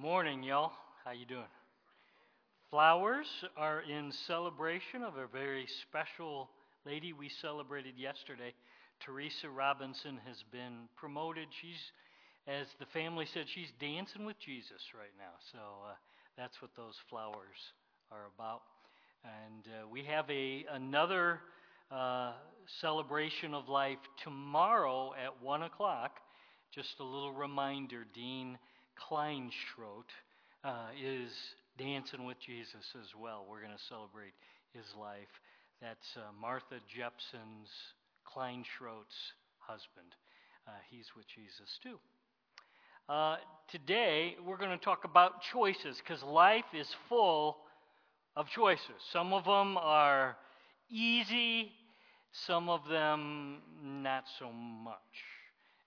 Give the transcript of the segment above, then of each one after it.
morning, y'all. How you doing? Flowers are in celebration of a very special lady we celebrated yesterday. Teresa Robinson has been promoted. She's, as the family said, she's dancing with Jesus right now. So uh, that's what those flowers are about. And uh, we have a another uh, celebration of life tomorrow at one o'clock. Just a little reminder, Dean Kleinschrodt uh, is dancing with Jesus as well. We're going to celebrate his life. That's uh, Martha Jepson's Kleinschrodt's husband. Uh, he's with Jesus too. Uh, today, we're going to talk about choices because life is full of choices. Some of them are easy, some of them not so much.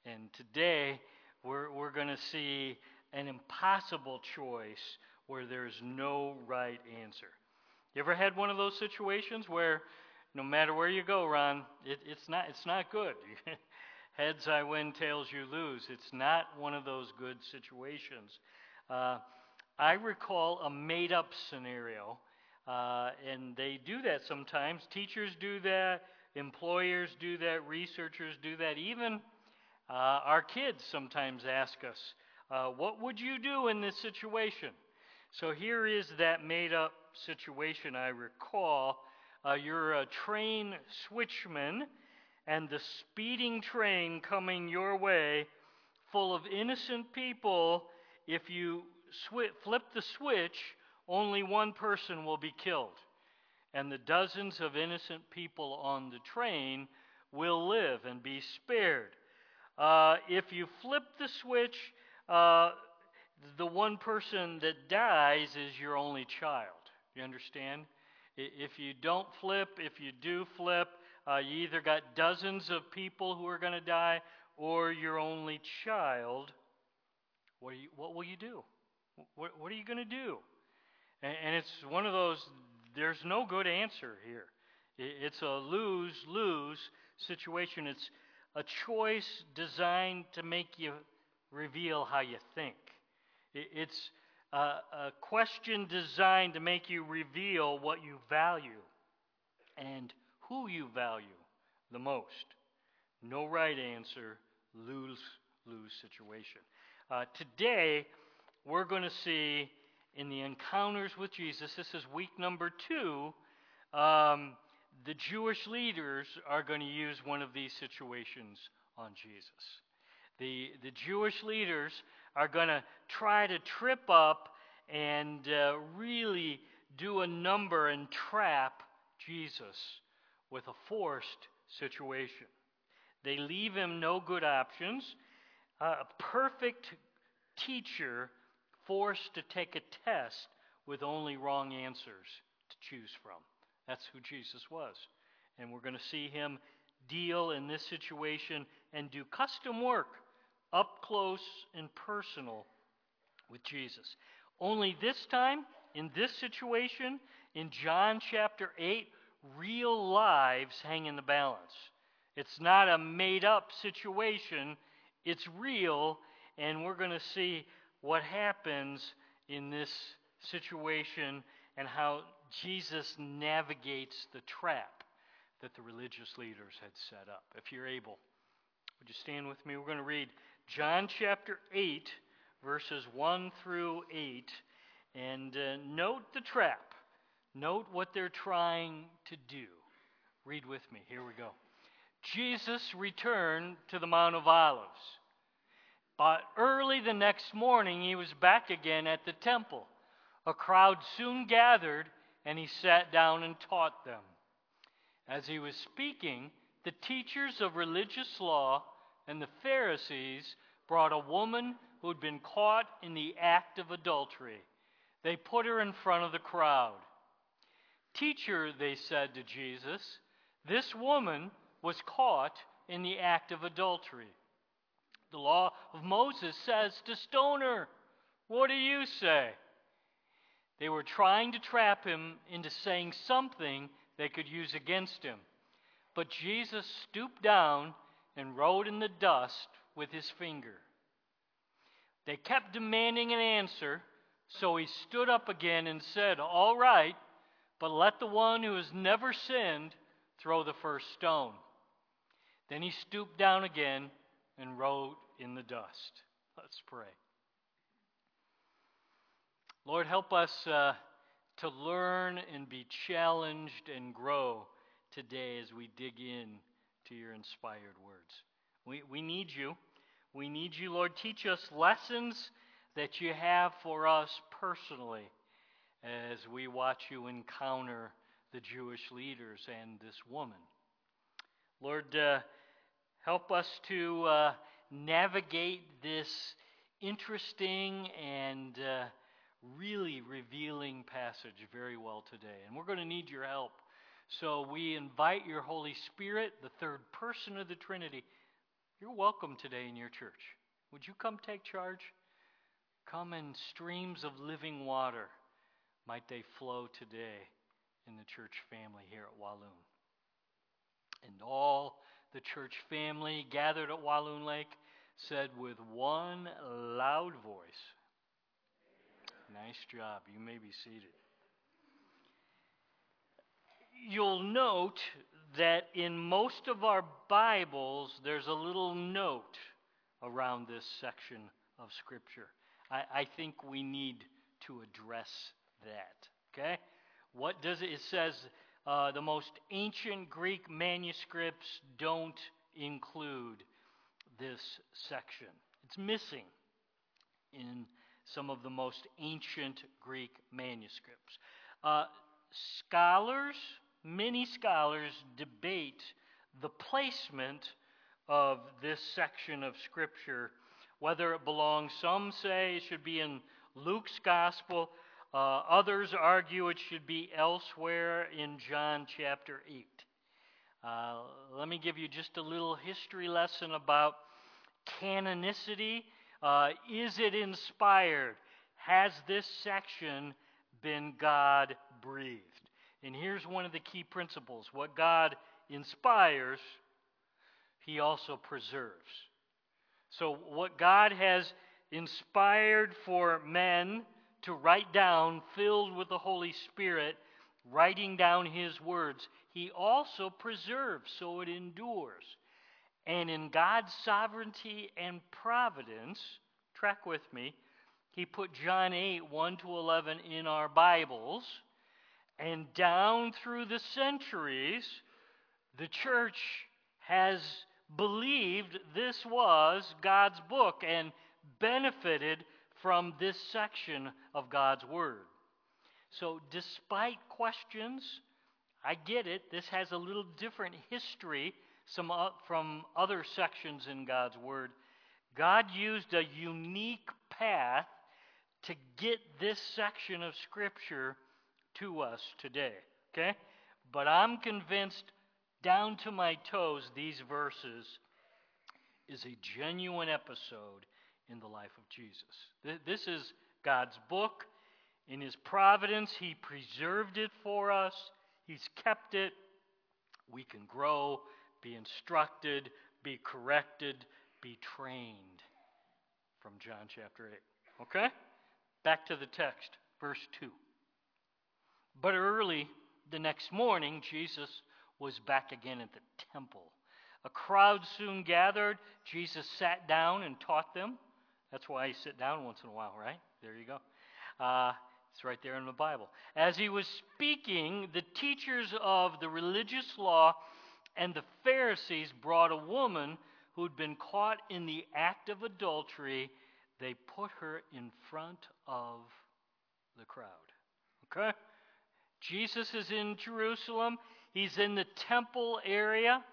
And today, we're, we're going to see an impossible choice where there's no right answer. You ever had one of those situations where no matter where you go, Ron, it, it's not it's not good. Heads I win, tails you lose. It's not one of those good situations. Uh, I recall a made-up scenario, uh, and they do that sometimes. Teachers do that, employers do that, researchers do that. Even uh, our kids sometimes ask us, uh, "What would you do in this situation?" So here is that made-up situation I recall. Uh, you're a train switchman, and the speeding train coming your way, full of innocent people. If you sw- flip the switch, only one person will be killed, and the dozens of innocent people on the train will live and be spared. Uh, if you flip the switch, uh, the one person that dies is your only child. You understand? If you don't flip, if you do flip, uh, you either got dozens of people who are going to die or your only child. What, you, what will you do? What, what are you going to do? And, and, it's one of those, there's no good answer here. It's a lose lose situation. It's a choice designed to make you reveal how you think. It's a, a question designed to make you reveal what you value and who you value the most. No right answer, lose lose situation. Uh, today, we're going to see in the encounters with Jesus, this is week number two, um, the Jewish leaders are going to use one of these situations on Jesus. The, the Jewish leaders are going to try to trip up and uh, really do a number and trap Jesus with a forced situation. They leave him no good options. A perfect teacher forced to take a test with only wrong answers to choose from. That's who Jesus was. And we're going to see him deal in this situation and do custom work up close and personal with Jesus. Only this time, in this situation, in John chapter 8, real lives hang in the balance. It's not a made up situation, it's real, and we're going to see what happens in this situation and how Jesus navigates the trap that the religious leaders had set up. If you're able, would you stand with me? We're going to read John chapter 8, verses 1 through 8, and uh, note the trap. Note what they're trying to do. Read with me. Here we go. Jesus returned to the Mount of Olives. But early the next morning, he was back again at the temple. A crowd soon gathered, and he sat down and taught them. As he was speaking, the teachers of religious law and the Pharisees brought a woman who had been caught in the act of adultery. They put her in front of the crowd. Teacher, they said to Jesus, this woman was caught in the act of adultery. The law of Moses says to stone her. What do you say? They were trying to trap him into saying something they could use against him. But Jesus stooped down and wrote in the dust with his finger. They kept demanding an answer, so he stood up again and said, All right, but let the one who has never sinned throw the first stone. Then he stooped down again and wrote in the dust. Let's pray. Lord, help us uh, to learn and be challenged and grow today as we dig in to your inspired words. We, we need you. We need you, Lord. Teach us lessons that you have for us personally as we watch you encounter the Jewish leaders and this woman. Lord, uh, help us to uh, navigate this interesting and uh, really revealing passage very well today. And we're going to need your help. So we invite your Holy Spirit, the third person of the Trinity. You're welcome today in your church. Would you come take charge? Come in streams of living water. Might they flow today in the church family here at Walloon. And all the church family gathered at Walloon Lake said with one loud voice, Nice job. You may be seated. You'll note that in most of our Bibles, there's a little note around this section of Scripture. I, I think we need to address that. Okay? What does it? It says uh, the most ancient Greek manuscripts don't include this section. It's missing in some of the most ancient Greek manuscripts. Uh, scholars, many scholars, debate the placement of this section of Scripture, whether it belongs, some say it should be in Luke's Gospel, uh, others argue it should be elsewhere in John chapter 8. Uh, let me give you just a little history lesson about canonicity. Uh, is it inspired? Has this section been God breathed? And here's one of the key principles what God inspires, He also preserves. So, what God has inspired for men to write down, filled with the Holy Spirit, writing down His words, He also preserves so it endures. And in God's sovereignty and providence, track with me, He put John 8, 1 to 11 in our Bibles. And down through the centuries, the church has believed this was God's book and benefited from this section of God's Word. So, despite questions, I get it. This has a little different history some, uh, from other sections in God's Word. God used a unique path to get this section of Scripture to us today. Okay? But I'm convinced, down to my toes, these verses is a genuine episode in the life of Jesus. This is God's book. In His providence, He preserved it for us, He's kept it. We can grow, be instructed, be corrected, be trained. From John chapter 8. Okay? Back to the text, verse 2. But early the next morning, Jesus was back again at the temple. A crowd soon gathered. Jesus sat down and taught them. That's why you sit down once in a while, right? There you go. Uh, it's right there in the Bible. As he was speaking, the teachers of the religious law and the Pharisees brought a woman who'd been caught in the act of adultery. They put her in front of the crowd. Okay? Jesus is in Jerusalem. He's in the temple area.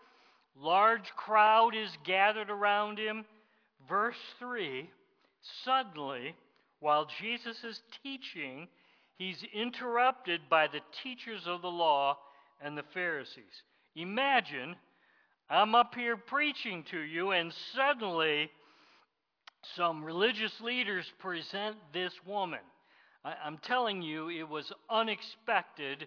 Large crowd is gathered around him. Verse 3 Suddenly, while Jesus is teaching, he's interrupted by the teachers of the law and the Pharisees. Imagine I'm up here preaching to you, and suddenly some religious leaders present this woman. I, am telling you, it was unexpected,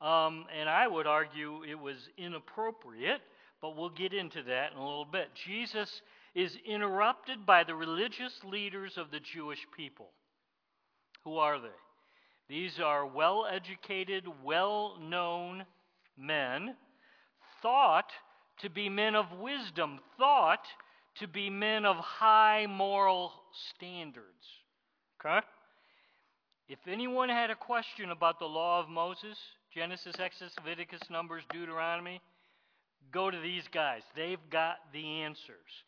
um, and I would argue it was inappropriate, but we'll get into that in a little bit. Jesus is interrupted by the religious leaders of the Jewish people. Who are they? These are well educated, well known men, thought to be men of wisdom, thought to be men of high moral standards. Okay? If anyone had a question about the law of Moses, Genesis, Exodus, Leviticus, Numbers, Deuteronomy, go to these guys. They've got the answers.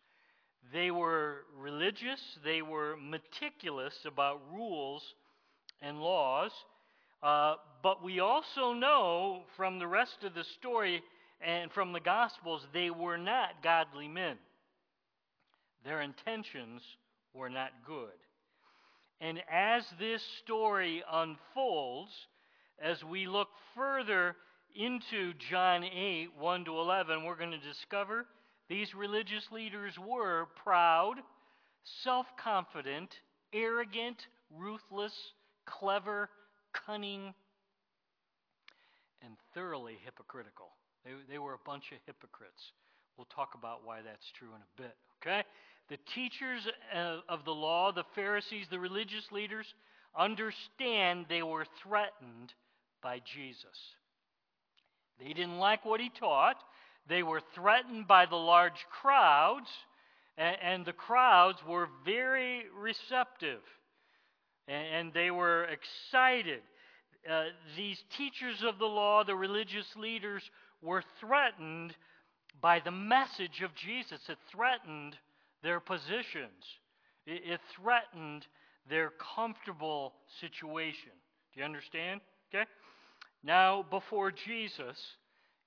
They were religious, they were meticulous about rules and laws. Uh, but we also know from the rest of the story and from the Gospels, they were not godly men. Their intentions were not good. And as this story unfolds, as we look further into John 8, 1 to 11, we're going to discover these religious leaders were proud, self confident, arrogant, ruthless, clever, cunning, and thoroughly hypocritical. They, they were a bunch of hypocrites. We'll talk about why that's true in a bit, okay? The teachers uh, of the law, the Pharisees, the religious leaders, understand they were threatened by Jesus. They didn't like what he taught. They were threatened by the large crowds, and, the crowds were very receptive, and, and they were excited. Uh, these teachers of the law, the religious leaders, were threatened by the message of Jesus. It threatened their positions, it, it threatened their comfortable situation. Do you understand? Okay? Now, before Jesus,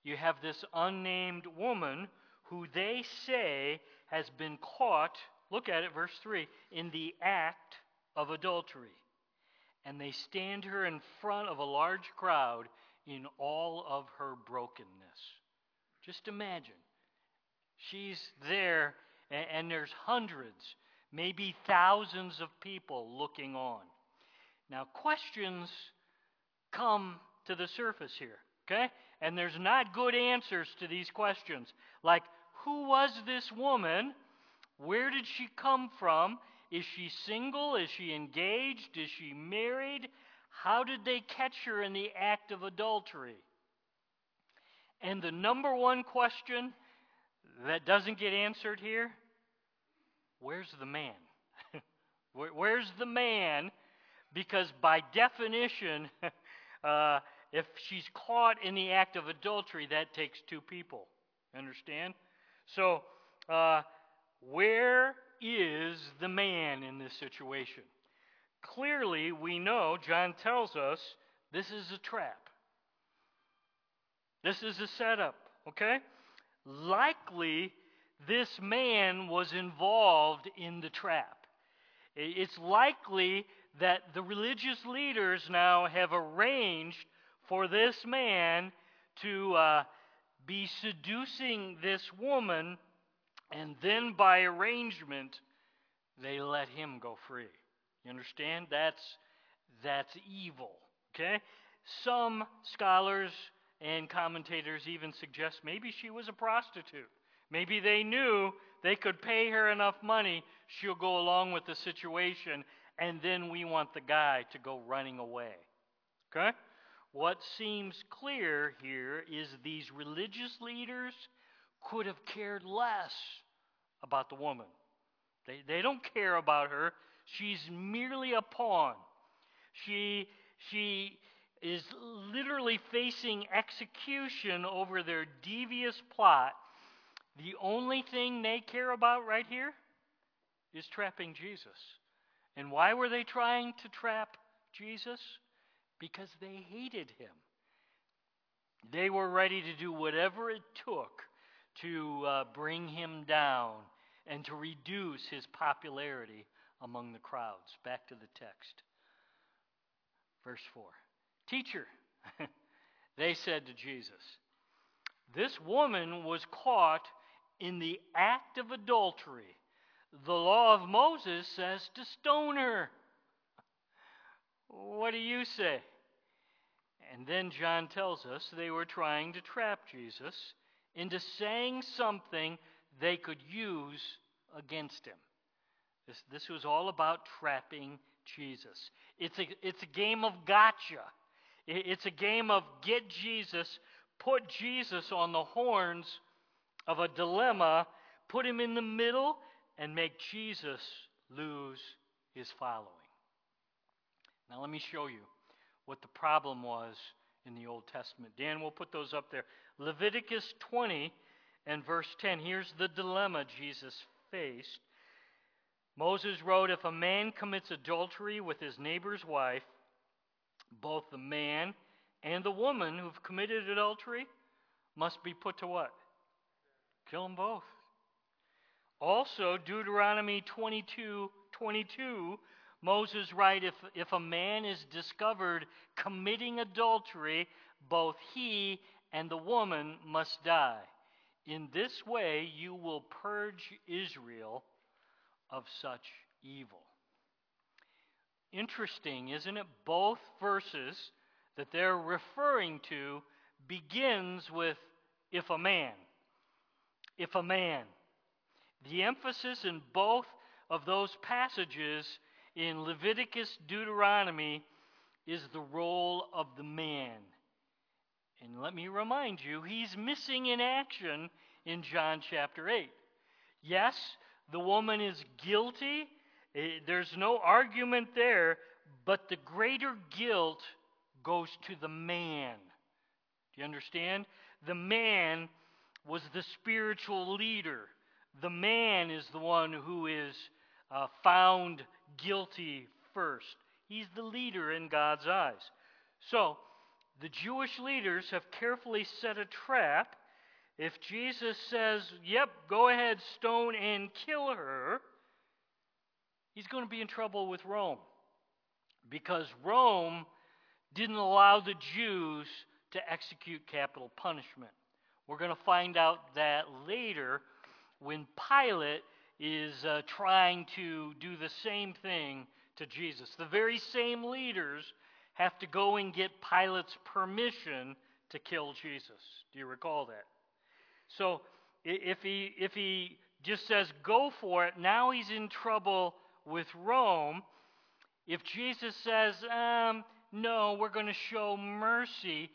you have this unnamed woman who they say has been caught, look at it, verse 3, in the act of adultery. And they stand her in front of a large crowd in all of her brokenness. Just imagine. She's there, and, and there's hundreds, maybe thousands of people looking on. Now, questions come to the surface here, okay? And there's not good answers to these questions. Like, who was this woman? Where did she come from? Is she single? Is she engaged? Is she married? How did they catch her in the act of adultery? And the number one question that doesn't get answered here where's the man? where's the man? Because by definition, uh, if she's caught in the act of adultery, that takes two people. Understand? So, uh, where is the man in this situation? Clearly, we know, John tells us, this is a trap. This is a setup, okay? Likely, this man was involved in the trap. It's likely that the religious leaders now have arranged for this man to uh, be seducing this woman, and then by arrangement, they let him go free. You understand? That's, that's evil. Okay? Some scholars and commentators even suggest maybe she was a prostitute. Maybe they knew they could pay her enough money, she'll go along with the situation, and then we want the guy to go running away. Okay? What seems clear here is these religious leaders could have cared less about the woman. They, they don't care about her. She's merely a pawn. She, she is literally facing execution over their devious plot. The only thing they care about right here is trapping Jesus. And why were they trying to trap Jesus? because they hated him. They were ready to do whatever it took to uh, bring him down and to reduce his popularity among the crowds. Back to the text. Verse 4 Teacher, they said to Jesus, This woman was caught in the act of adultery. The law of Moses says to stone her. What do you say? And then John tells us they were trying to trap Jesus into saying something they could use against him. This, this was all about trapping Jesus. It's a, it's a game of gotcha. It's a game of get Jesus, put Jesus on the horns of a dilemma, put him in the middle, and make Jesus lose his following. Now, let me show you what the problem was in the Old Testament. Dan, we'll put those up there. Leviticus 20 and verse 10. Here's the dilemma Jesus faced. Moses wrote If a man commits adultery with his neighbor's wife, both the man and the woman who've committed adultery must be put to what? Kill them both. Also, Deuteronomy 22 22, Moses writes if, if a man is discovered committing adultery, both he and the woman must die. In this way, you will purge Israel of such evil. Interesting, isn't it? Both verses that they're referring to begins with if a man. If a man. The emphasis in both of those passages in Leviticus, Deuteronomy, is the role of the man. And let me remind you, he's missing in action in John chapter 8. Yes, the woman is guilty. Eh, there's no argument there, but the greater guilt goes to the man. Do you understand? The man was the spiritual leader. The man is the one who is uh, found guilty first. He's the leader in God's eyes. So, the Jewish leaders have carefully set a trap. If Jesus says, Yep, go ahead, stone and kill her, he's going to be in trouble with Rome. Because Rome didn't allow the Jews to execute capital punishment. We're going to find out that later when Pilate is uh, trying to do the same thing to Jesus. The very same leaders have to go and get Pilate's permission to kill Jesus. Do you recall that? So if he, if he just says, go for it, now he's in trouble with Rome. If Jesus says, um, no, we're going to show mercy,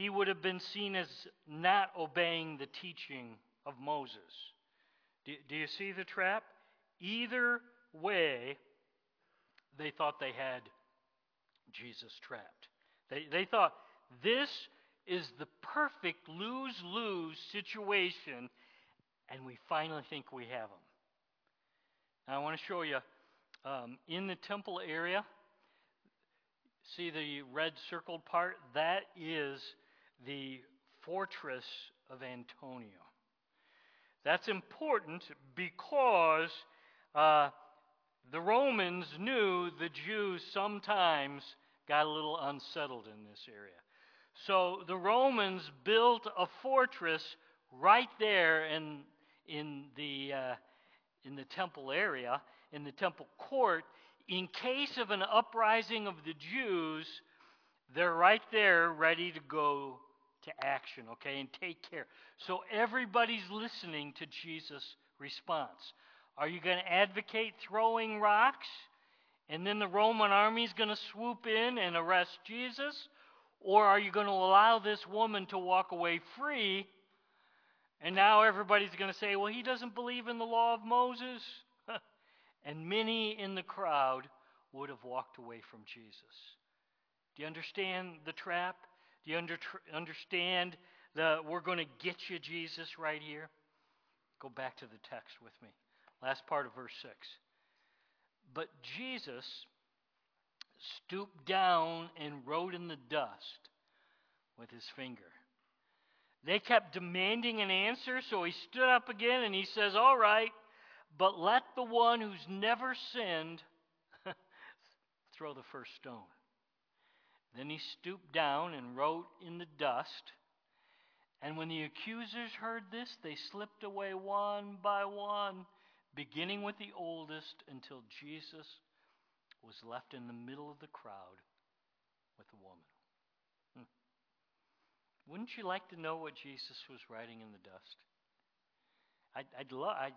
he would have been seen as not obeying the teaching of Moses. Do, do you see the trap? Either way, they thought they had Jesus trapped. They, they thought this is the perfect lose lose situation, and we finally think we have them. Now, I want to show you um, in the temple area. See the red circled part? That is the fortress of Antonia. That's important because uh, the Romans knew the Jews sometimes got a little unsettled in this area. So the Romans built a fortress right there in, in, the, uh, in the temple area, in the temple court. In case of an uprising of the Jews, they're right there ready to go to action, okay, and take care. So everybody's listening to Jesus' response. Are you going to advocate throwing rocks and then the Roman army is going to swoop in and arrest Jesus? Or are you going to allow this woman to walk away free? And now everybody's going to say, well, he doesn't believe in the law of Moses. and many in the crowd would have walked away from Jesus. Do you understand the trap? Do you under, understand the we're going to get you, Jesus, right here? Go back to the text with me. Last part of verse 6. But Jesus stooped down and wrote in the dust with his finger. They kept demanding an answer, so he stood up again and he says, All right, but let the one who's never sinned throw the first stone. Then he stooped down and wrote in the dust. And when the accusers heard this, they slipped away one by one, beginning with the oldest, until Jesus was left in the middle of the crowd with the woman. Hmm. Wouldn't you like to know what Jesus was writing in the dust? I'd, I'd love. I,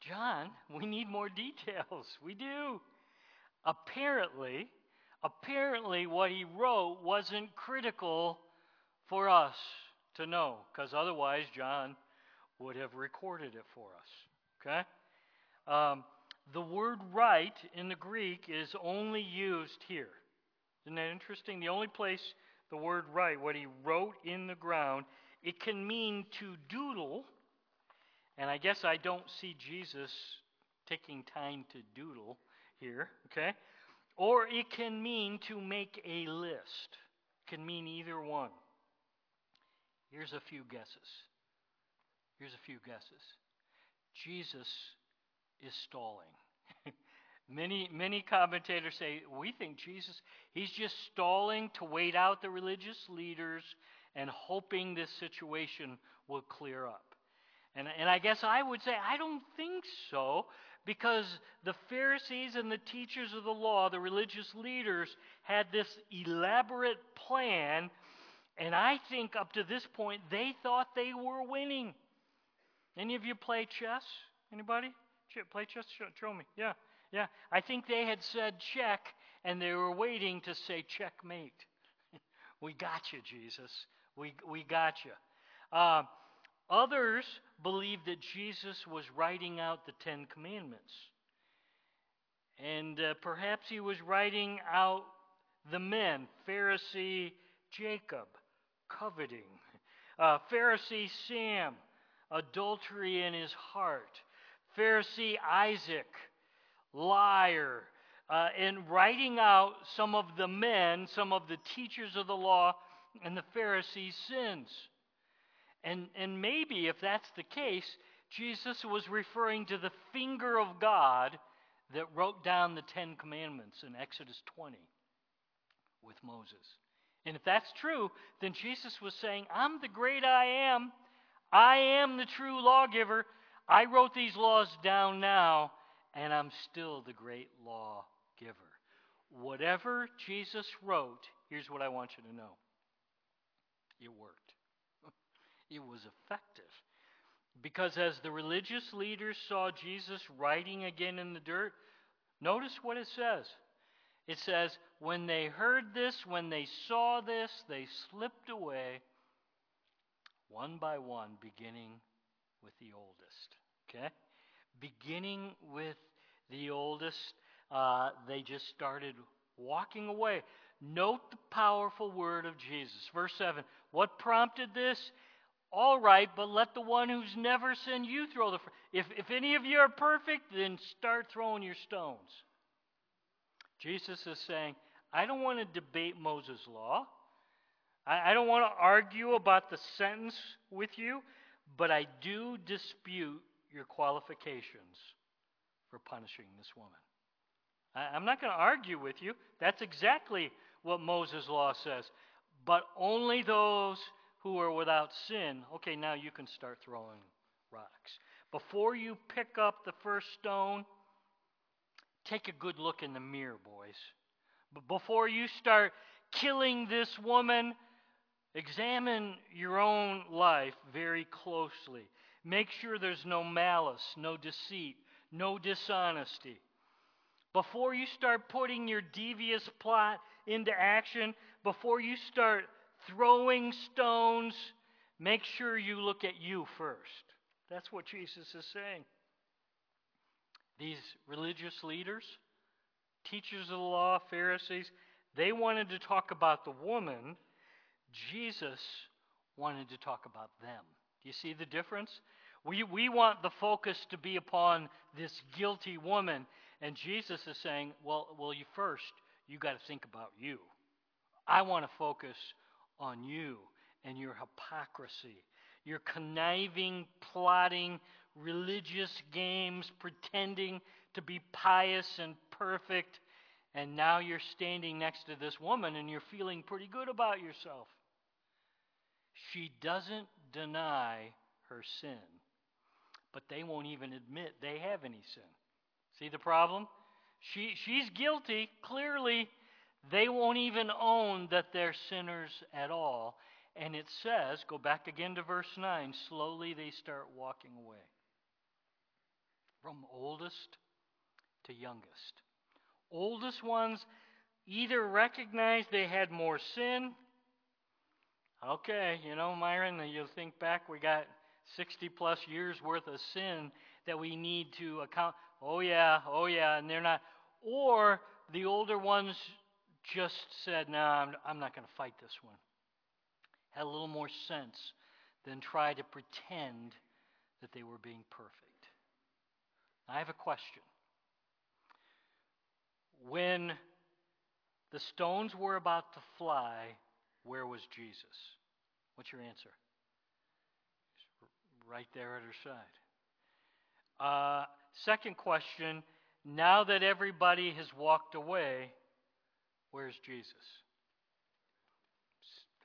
John, we need more details. We do. Apparently, apparently what he wrote wasn't critical for us to know, because otherwise John would have recorded it for us. Okay? Um, the word write in the Greek is only used here. Isn't that interesting? The only place the word write, what he wrote in the ground, it can mean to doodle. And I guess I don't see Jesus taking time to doodle here, okay? Or it can mean to make a list. Can mean either one. Here's a few guesses. Here's a few guesses. Jesus is stalling. many many commentators say we think Jesus he's just stalling to wait out the religious leaders and hoping this situation will clear up. And, and I guess I would say I don't think so because the Pharisees and the teachers of the law, the religious leaders, had this elaborate plan, and I think up to this point they thought they were winning. Any of you play chess? Anybody? Play chess? Show, show me. Yeah, yeah. I think they had said check, and they were waiting to say checkmate. we got you, Jesus. We, we got you. Uh, others believed that Jesus was writing out the Ten Commandments. And uh, perhaps he was writing out the men Pharisee Jacob, coveting, uh, Pharisee Sam, adultery in his heart. Pharisee Isaac, liar, uh, and writing out some of the men, some of the teachers of the law, and the Pharisees' sins. And, and maybe, if that's the case, Jesus was referring to the finger of God that wrote down the Ten Commandments in Exodus 20 with Moses. And if that's true, then Jesus was saying, I'm the great I am. I am the true lawgiver. I wrote these laws down now, and I'm still the great lawgiver. Whatever Jesus wrote, here's what I want you to know it worked. It was effective. Because as the religious leaders saw Jesus writing again in the dirt, notice what it says. It says, when they heard this, when they saw this, they slipped away one by one, beginning with the oldest. Okay? Beginning with the oldest, uh, they just started walking away. Note the powerful word of Jesus. Verse 7 What prompted this? All right, but let the one who's never sinned you throw the. If, if any of you are perfect, then start throwing your stones. Jesus is saying, I don't want to debate Moses' law. I, I don't want to argue about the sentence with you, but I do dispute your qualifications for punishing this woman. I, I'm not going to argue with you. That's exactly what Moses' law says. But only those who are without sin, okay, now you can start throwing rocks. Before you pick up the first stone, take a good look in the mirror, boys. But before you start killing this woman, Examine your own life very closely. Make sure there's no malice, no deceit, no dishonesty. Before you start putting your devious plot into action, before you start throwing stones, make sure you look at you first. That's what Jesus is saying. These religious leaders, teachers of the law, Pharisees, they wanted to talk about the woman Jesus wanted to talk about them. Do you see the difference? We, we want the focus to be upon this guilty woman, and Jesus is saying, well, well you first, you got to think about you. I want to focus on you and your hypocrisy, your conniving, plotting, religious games, pretending to be pious and perfect, and now you're standing next to this woman and you're feeling pretty good about yourself. She doesn't deny her sin, but they won't even admit they have any sin. See the problem? She, she's guilty, clearly. They won't even own that they're sinners at all. And it says, go back again to verse 9, slowly they start walking away. from oldest to youngest. Oldest ones either recognize they had more sin. Okay, you know, Myron, you'll think back, we got 60 plus years worth of sin that we need to account. Oh, yeah, oh, yeah, and they're not. Or the older ones just said, no, I'm, I'm not going to fight this one. Had a little more sense than try to pretend that they were being perfect. I have a question. When the stones were about to fly, where was Jesus? What's your answer? right there at her side. Uh, second question now that everybody has walked away, where's Jesus?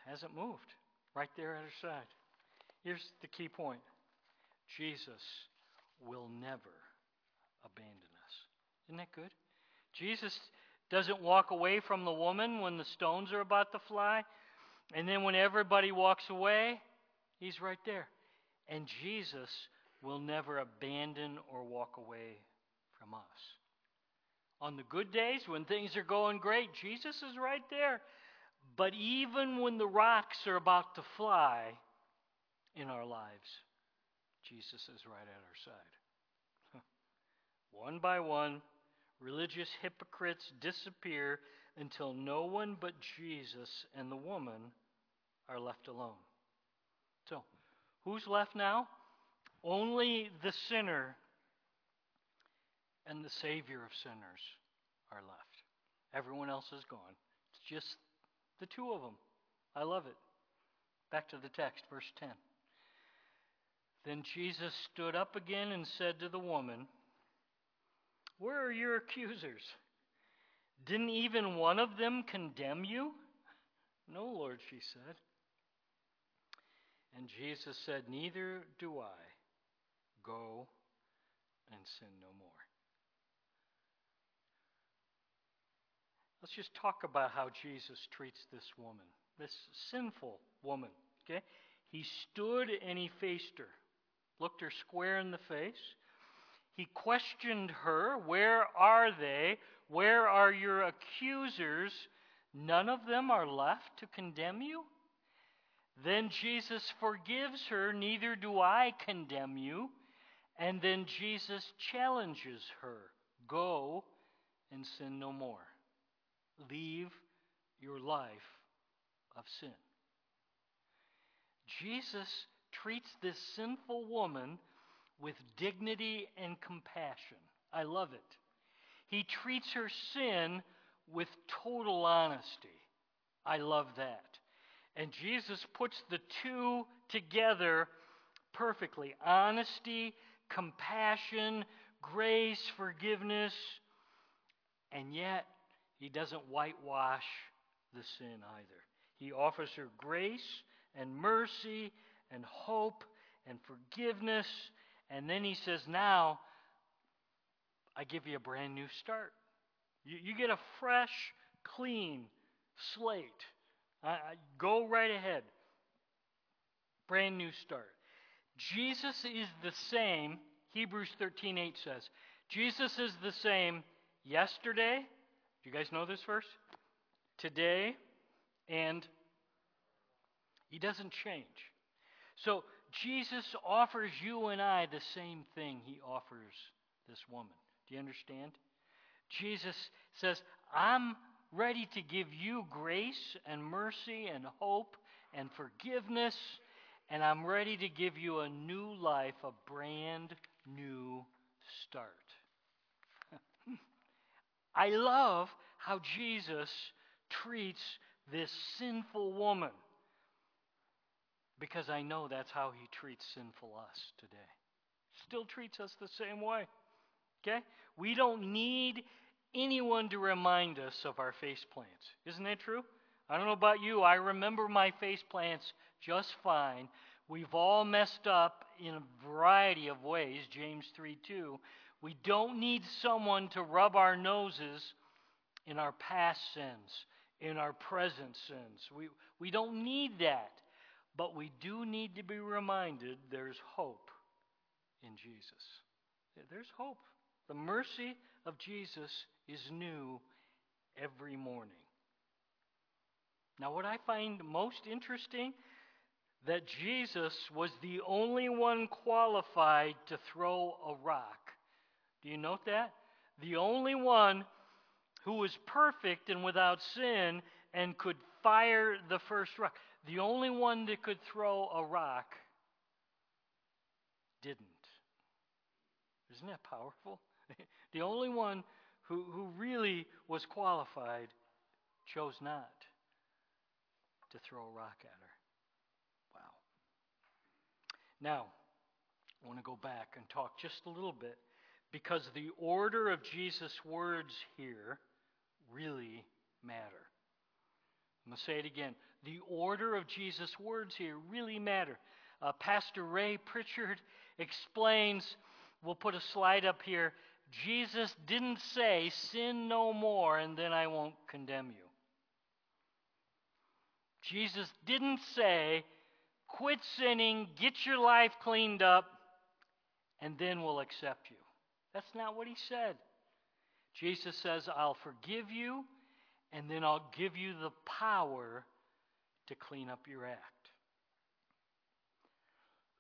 Hasn't moved. Right there at her side. Here's the key point Jesus will never abandon us. Isn't that good? Jesus doesn't walk away from the woman when the stones are about to fly. And then when everybody walks away, he's right there. And Jesus will never abandon or walk away from us. On the good days, when things are going great, Jesus is right there. But even when the rocks are about to fly in our lives, Jesus is right at our side. one by one, religious hypocrites disappear until no one but Jesus and the woman are left alone. So, Who's left now? Only the sinner and the Savior of sinners are left. Everyone else is gone. It's just the two of them. I love it. Back to the text, verse 10. Then Jesus stood up again and said to the woman, Where are your accusers? Didn't even one of them condemn you? No, Lord, she said. And Jesus said, Neither do I. Go and sin no more. Let's just talk about how Jesus treats this woman, this sinful woman. Okay? He stood and he faced her, looked her square in the face. He questioned her, Where are they? Where are your accusers? None of them are left to condemn you? Then Jesus forgives her, Neither do I condemn you. And then Jesus challenges her Go and sin no more. Leave your life of sin. Jesus treats this sinful woman with dignity and compassion. I love it. He treats her sin with total honesty. I love that. And Jesus puts the two together perfectly honesty, compassion, grace, forgiveness, and yet he doesn't whitewash the sin either. He offers her grace and mercy and hope and forgiveness, and then he says, Now I give you a brand new start. You, you get a fresh, clean slate. I, go right ahead. Brand new start. Jesus is the same, Hebrews 13:8 says. Jesus is the same yesterday. You guys know this verse? Today and he doesn't change. So Jesus offers you and I the same thing he offers this woman. Do you understand? Jesus says, I'm ready to give you grace and mercy and hope and forgiveness. And I'm ready to give you a new life, a brand new start. I love how Jesus treats this sinful woman because I know that's how he treats sinful us today. Still treats us the same way. Okay? We don't need anyone to remind us of our face plants. Isn't that true? I don't know about you. I remember my face plants just fine. We've all messed up in a variety of ways, James 3 2. We don't need someone to rub our noses in our past sins, in our present sins. We, we don't need that. But we do need to be reminded there's hope in Jesus. There's hope. The mercy of Jesus is new every morning. Now, what I find most interesting that Jesus was the only one qualified to throw a rock. Do you note that? The only one who was perfect and without sin and could fire the first rock. The only one that could throw a rock didn't. Isn't that powerful? the only one who, who really was qualified chose not to throw a rock at her. Wow. Now, I want to go back and talk just a little bit because the order of Jesus' words here really matter. I'm going to say it again. The order of Jesus' words here really matter. Uh, Pastor Ray Pritchard explains, we'll put a slide up here. Jesus didn't say, Sin no more, and then I won't condemn you. Jesus didn't say, Quit sinning, get your life cleaned up, and then we'll accept you. That's not what he said. Jesus says, I'll forgive you, and then I'll give you the power to clean up your act.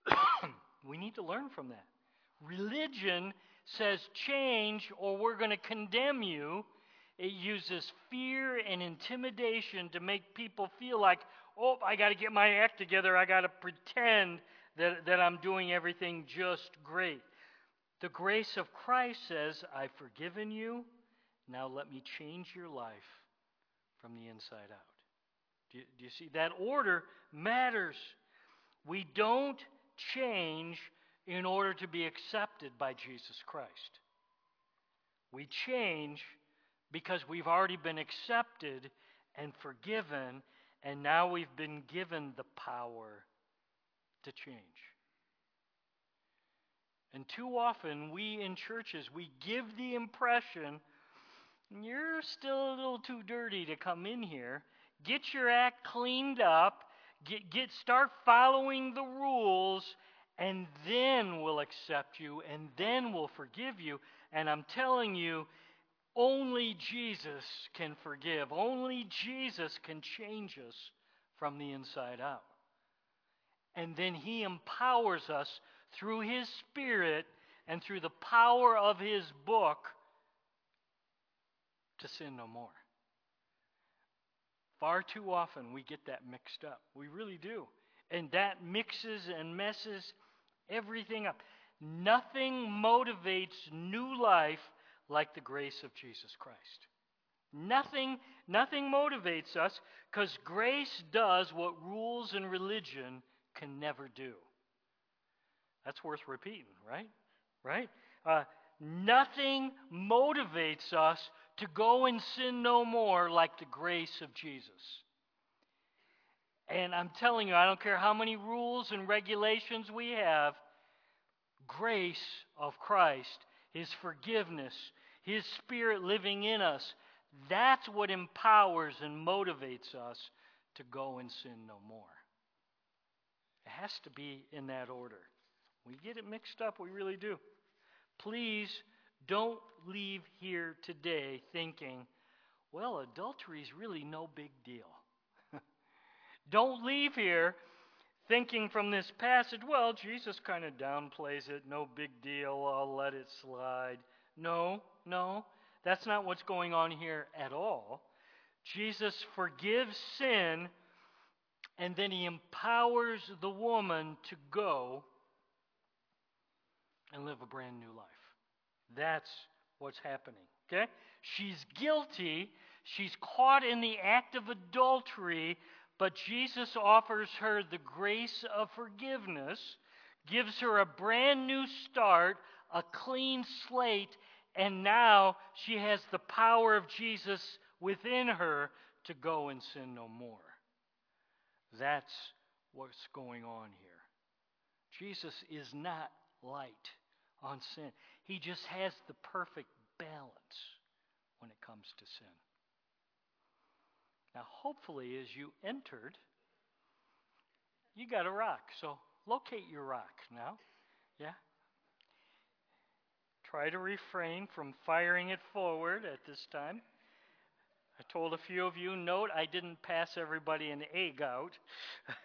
we need to learn from that. Religion says change or we're going to condemn you. It uses fear and intimidation to make people feel like, oh, I got to get my act together. I got to pretend that, that I'm doing everything just great. The grace of Christ says, I've forgiven you. Now let me change your life from the inside out. Do you, do you see? That order matters. We don't change in order to be accepted by Jesus Christ. We change because we've already been accepted and forgiven, and now we've been given the power to change. And too often, we in churches, we give the impression you're still a little too dirty to come in here. Get your act cleaned up, get, get start following the rules, and then we'll accept you, and then we'll forgive you. And I'm telling you, only Jesus can forgive. Only Jesus can change us from the inside out. And then He empowers us through His Spirit and through the power of His book to sin no more. Far too often we get that mixed up. We really do. And that mixes and messes everything up. Nothing motivates new life like the grace of Jesus Christ. Nothing, nothing motivates us because grace does what rules and religion can never do. That's worth repeating, right? Right? Uh, nothing motivates us to go and sin no more like the grace of Jesus. And I'm telling you, I don't care how many rules and regulations we have, grace of Christ, His forgiveness, His Spirit living in us, that's what empowers and motivates us to go and sin no more. It has to be in that order. We get it mixed up, we really do. Please don't leave here today thinking, well, adultery is really no big deal. Don't leave here thinking from this passage, well, Jesus kind of downplays it, no big deal, I'll let it slide. No, no, that's not what's going on here at all. Jesus forgives sin, and then he empowers the woman to go and live a brand new life. That's what's happening. Okay? She's guilty. She's caught in the act of adultery, but Jesus offers her the grace of forgiveness, gives her a brand new start, a clean slate, and now she has the power of Jesus within her to go and sin no more. That's what's going on here. Jesus is not light on sin. He just has the perfect balance when it comes to sin. Now, hopefully, as you entered, you got a rock. So locate your rock now. Yeah? try to refrain from firing it forward at this time. I told a few of you, note I didn't pass everybody an egg out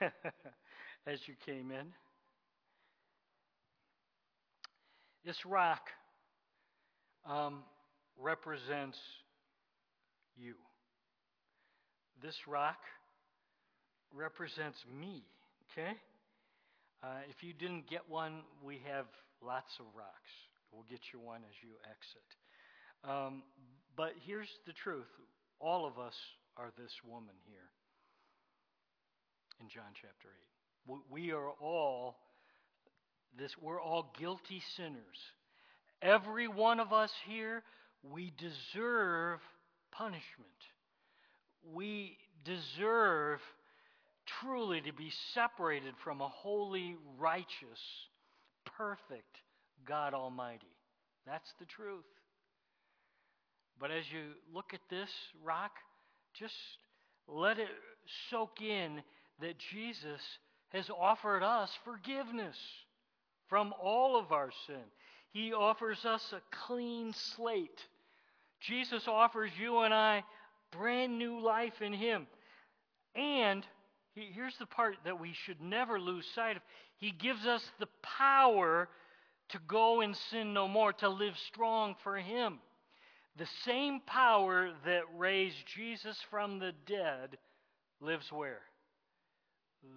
as you came in. This rock um, represents you. This rock represents me, okay? Uh, if you didn't get one, we have lots of rocks. We'll get you one as you exit. Um, but here's the truth all of us are this woman here in John chapter 8. We are all this we're all guilty sinners. Every one of us here, we deserve punishment. We deserve truly to be separated from a holy, righteous, perfect God Almighty. That's the truth. But as you look at this rock, just let it soak in that Jesus has offered us forgiveness from all of our sin. He offers us a clean slate. Jesus offers you and I brand new life in Him. And here's the part that we should never lose sight of He gives us the power to go and sin no more, to live strong for Him. The same power that raised Jesus from the dead lives where?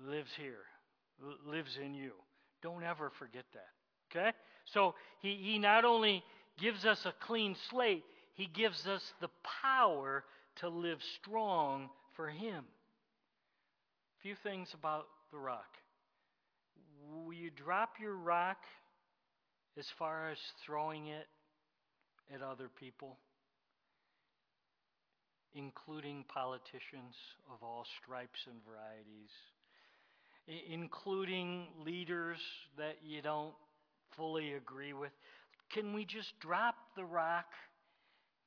Lives here, lives in you. Don't ever forget that. Okay? So he, he not only gives us a clean slate, he gives us the power to live strong for him. A few things about the rock. Will you drop your rock as far as throwing it at other people, including politicians of all stripes and varieties? Including leaders that you don't fully agree with. Can we just drop the rock?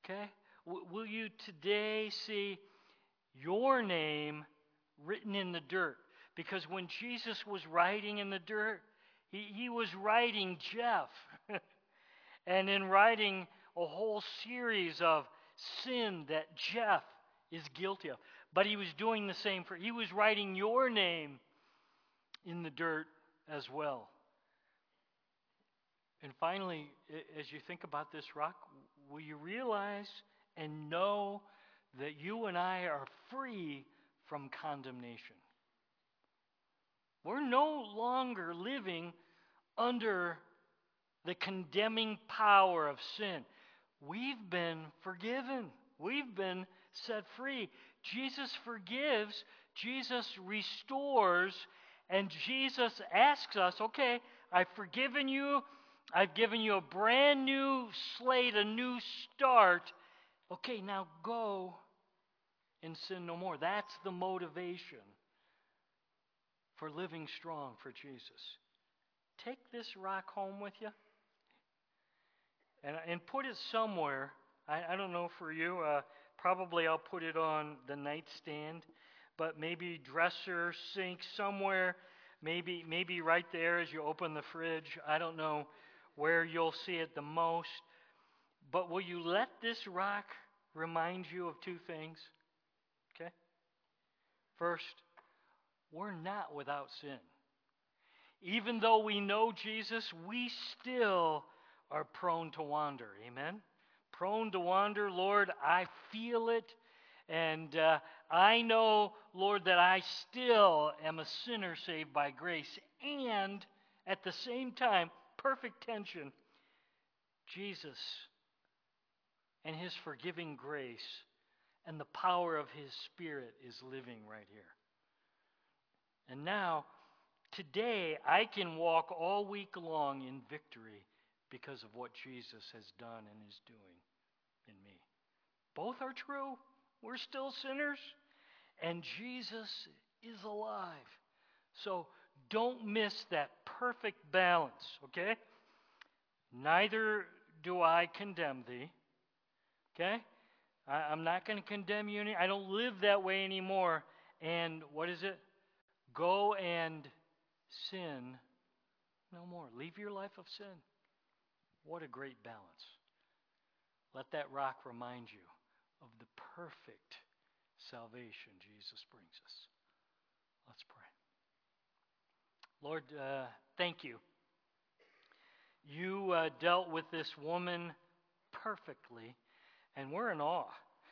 Okay? W- will you today see your name written in the dirt? Because when Jesus was writing in the dirt, he, he was writing Jeff. and in writing a whole series of sin that Jeff is guilty of. But he was doing the same for, he was writing your name in the dirt as well. And finally, as you think about this rock, will you realize and know that you and I are free from condemnation? We're no longer living under the condemning power of sin. We've been forgiven. We've been set free. Jesus forgives, Jesus restores, and Jesus asks us, okay, I've forgiven you. I've given you a brand new slate, a new start. Okay, now go and sin no more. That's the motivation for living strong for Jesus. Take this rock home with you and, and put it somewhere. I, I don't know for you. Uh, probably I'll put it on the nightstand but maybe dresser, sink, somewhere, maybe maybe right there as you open the fridge. I don't know where you'll see it the most. But will you let this rock remind you of two things? Okay? First, we're not without sin. Even though we know Jesus, we still are prone to wander. Amen? Prone to wander, Lord, I feel it. And uh, I know, Lord, that I still am a sinner saved by grace. And at the same time, perfect tension, Jesus and his forgiving grace and the power of his Spirit is living right here. And now, today, I can walk all week long in victory because of what Jesus has done and is doing in me. Both are true. We're still sinners and Jesus is alive. So don't miss that perfect balance, okay? Neither do I condemn thee, okay? I, am not going to condemn you. Any, I don't live that way anymore. And what is it? Go and sin no more. Leave your life of sin. What a great balance. Let that rock remind you of the perfect salvation Jesus brings us. Let's pray. Lord, uh, thank you. You uh, dealt with this woman perfectly, and we're in awe.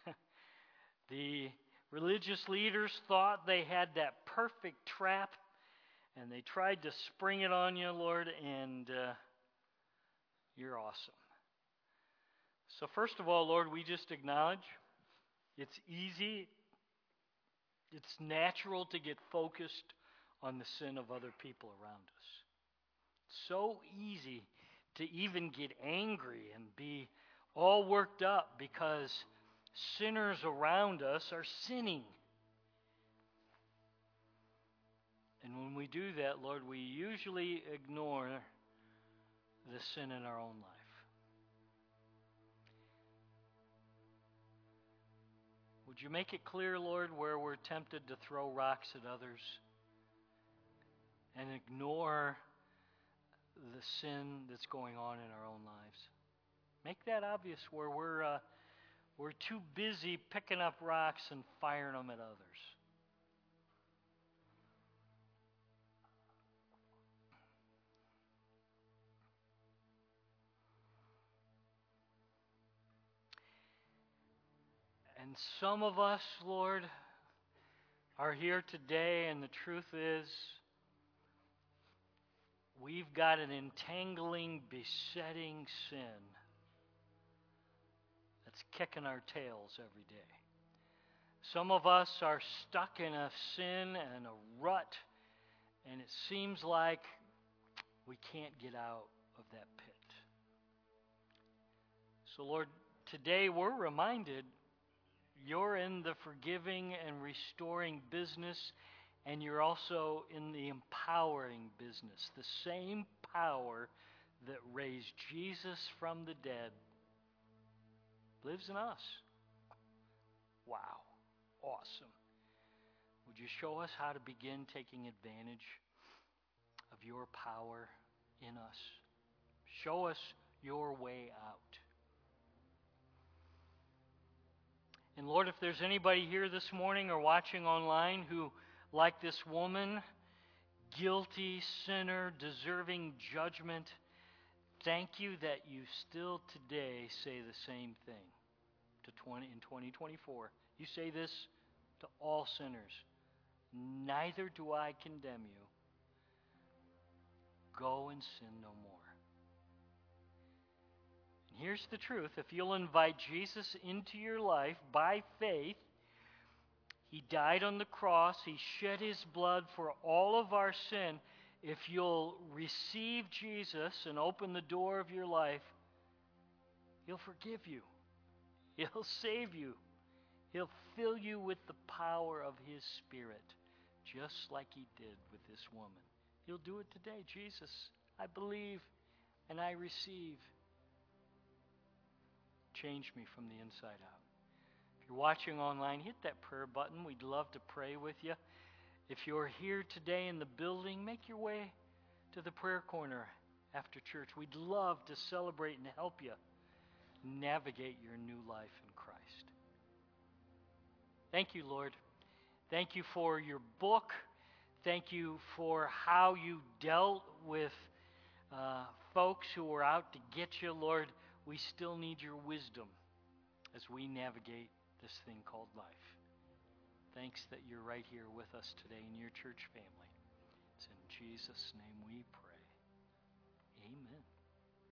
the religious leaders thought they had that perfect trap, and they tried to spring it on you, Lord, and uh, you're awesome. So, first of all, Lord, we just acknowledge it's easy, it's natural to get focused on the sin of other people around us. It's so easy to even get angry and be all worked up because sinners around us are sinning. And when we do that, Lord, we usually ignore the sin in our own life. Would you make it clear, Lord, where we're tempted to throw rocks at others and ignore the sin that's going on in our own lives? Make that obvious where we're, uh, we're too busy picking up rocks and firing them at others. And some of us, Lord, are here today, and the truth is, we've got an entangling, besetting sin that's kicking our tails every day. Some of us are stuck in a sin and a rut, and it seems like we can't get out of that pit. So, Lord, today we're reminded you're in the forgiving and restoring business, and you're also in the empowering business. The same power that raised Jesus from the dead lives in us. Wow. Awesome. Would you show us how to begin taking advantage of your power in us? Show us your way out. And Lord, if there's anybody here this morning or watching online who, like this woman, guilty, sinner, deserving judgment, thank you that you still today say the same thing to 20, in 2024. You say this to all sinners Neither do I condemn you. Go and sin no more. Here's the truth if you'll invite Jesus into your life by faith, He died on the cross, He shed His blood for all of our sin. If you'll receive Jesus and open the door of your life, He'll forgive you, He'll save you, He'll fill you with the power of His Spirit, just like He did with this woman. He'll do it today. Jesus, I believe and I receive change me from the inside out. If you're watching online, hit that prayer button. We'd love to pray with you. If you're here today in the building, make your way to the prayer corner after church. We'd love to celebrate and help you navigate your new life in Christ. Thank you, Lord. Thank you for your book. Thank you for how you dealt with uh, folks who were out to get you, Lord we still need your wisdom as we navigate this thing called life. Thanks that you're right here with us today in your church family. It's in Jesus' name we pray. Amen.